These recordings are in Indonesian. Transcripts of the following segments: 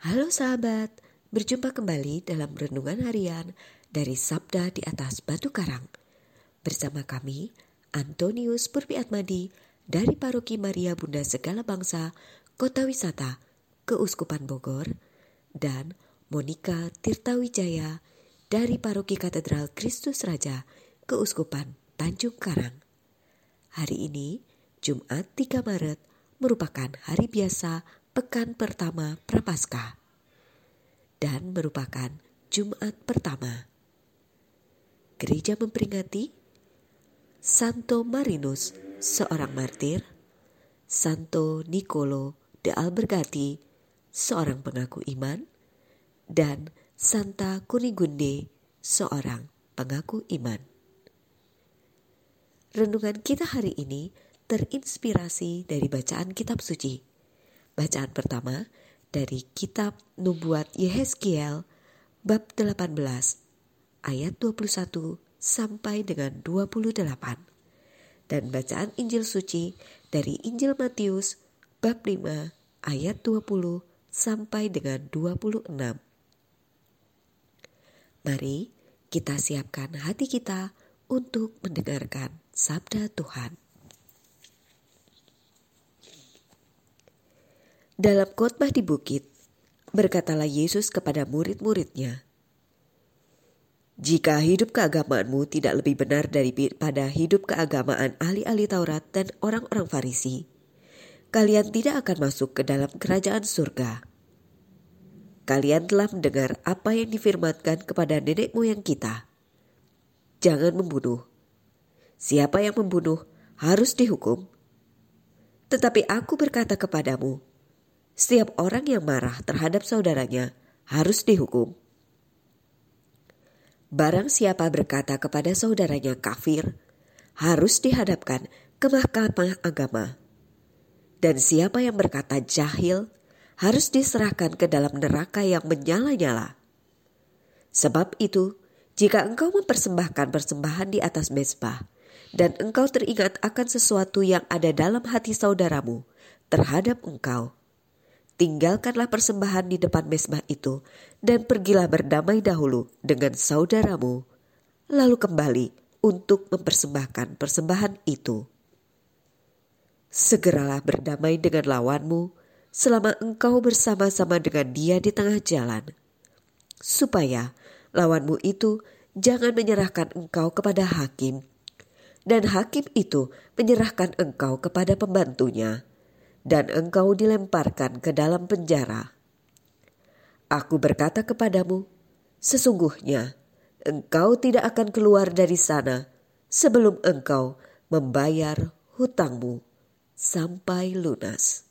Halo sahabat, berjumpa kembali dalam renungan harian dari Sabda di atas Batu Karang. Bersama kami, Antonius Purpiatmadi dari Paroki Maria Bunda Segala Bangsa, Kota Wisata, Keuskupan Bogor, dan Monika Tirtawijaya dari Paroki Katedral Kristus Raja, Keuskupan Tanjung Karang. Hari ini, Jumat 3 Maret, merupakan hari biasa pekan pertama Prapaskah dan merupakan Jumat pertama. Gereja memperingati Santo Marinus, seorang martir, Santo Nicolo de Albergati, seorang pengaku iman, dan Santa Kunigunde, seorang pengaku iman. Renungan kita hari ini terinspirasi dari bacaan kitab suci Bacaan pertama dari kitab Nubuat Yehezkiel bab 18 ayat 21 sampai dengan 28 dan bacaan Injil suci dari Injil Matius bab 5 ayat 20 sampai dengan 26. Mari kita siapkan hati kita untuk mendengarkan sabda Tuhan. Dalam khotbah di bukit, berkatalah Yesus kepada murid-muridnya, jika hidup keagamaanmu tidak lebih benar daripada hidup keagamaan ahli-ahli Taurat dan orang-orang Farisi, kalian tidak akan masuk ke dalam kerajaan surga. Kalian telah mendengar apa yang difirmankan kepada nenek moyang kita. Jangan membunuh. Siapa yang membunuh harus dihukum. Tetapi aku berkata kepadamu, setiap orang yang marah terhadap saudaranya harus dihukum. Barang siapa berkata kepada saudaranya kafir, harus dihadapkan ke mahkamah agama. Dan siapa yang berkata jahil, harus diserahkan ke dalam neraka yang menyala-nyala. Sebab itu, jika engkau mempersembahkan persembahan di atas mezbah, dan engkau teringat akan sesuatu yang ada dalam hati saudaramu terhadap engkau, tinggalkanlah persembahan di depan mesbah itu dan pergilah berdamai dahulu dengan saudaramu, lalu kembali untuk mempersembahkan persembahan itu. Segeralah berdamai dengan lawanmu selama engkau bersama-sama dengan dia di tengah jalan, supaya lawanmu itu jangan menyerahkan engkau kepada hakim, dan hakim itu menyerahkan engkau kepada pembantunya dan engkau dilemparkan ke dalam penjara. Aku berkata kepadamu, sesungguhnya engkau tidak akan keluar dari sana sebelum engkau membayar hutangmu sampai lunas.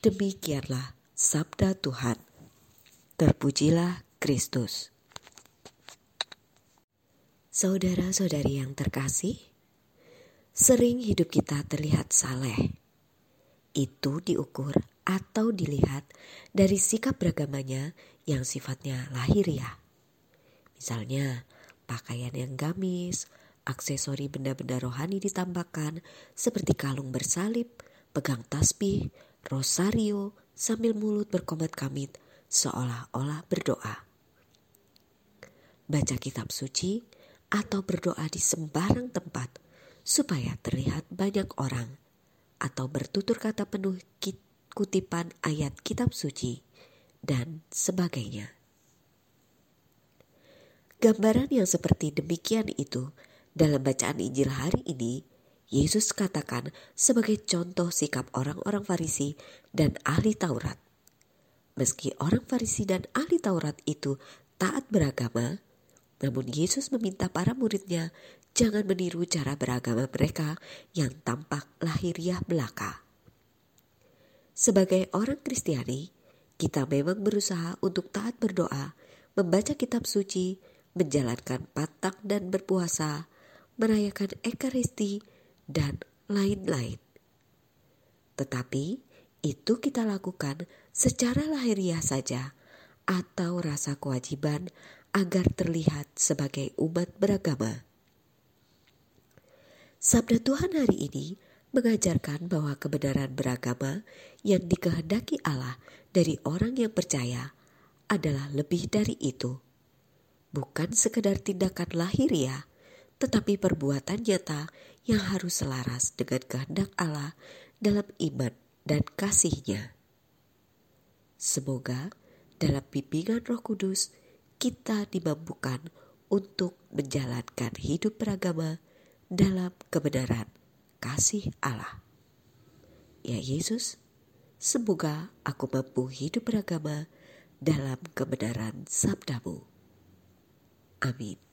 Demikianlah sabda Tuhan. Terpujilah Kristus. Saudara-saudari yang terkasih, Sering hidup kita terlihat saleh. Itu diukur atau dilihat dari sikap beragamanya yang sifatnya lahiriah. Misalnya, pakaian yang gamis, aksesori benda-benda rohani ditambahkan seperti kalung bersalib, pegang tasbih, rosario, sambil mulut berkomat kamit seolah-olah berdoa. Baca kitab suci atau berdoa di sembarang tempat supaya terlihat banyak orang atau bertutur kata penuh kutipan ayat kitab suci dan sebagainya. Gambaran yang seperti demikian itu dalam bacaan Injil hari ini Yesus katakan sebagai contoh sikap orang-orang Farisi dan ahli Taurat. Meski orang Farisi dan ahli Taurat itu taat beragama, namun Yesus meminta para muridnya jangan meniru cara beragama mereka yang tampak lahiriah belaka. Sebagai orang Kristiani, kita memang berusaha untuk taat berdoa, membaca kitab suci, menjalankan patak dan berpuasa, merayakan ekaristi, dan lain-lain. Tetapi itu kita lakukan secara lahiriah saja atau rasa kewajiban agar terlihat sebagai umat beragama. Sabda Tuhan hari ini mengajarkan bahwa kebenaran beragama yang dikehendaki Allah dari orang yang percaya adalah lebih dari itu. Bukan sekedar tindakan lahiriah, tetapi perbuatan nyata yang harus selaras dengan kehendak Allah dalam iman dan kasihnya. Semoga dalam bimbingan roh kudus kita dimampukan untuk menjalankan hidup beragama dalam kebenaran kasih Allah. Ya Yesus, semoga aku mampu hidup beragama dalam kebenaran sabdamu. Amin.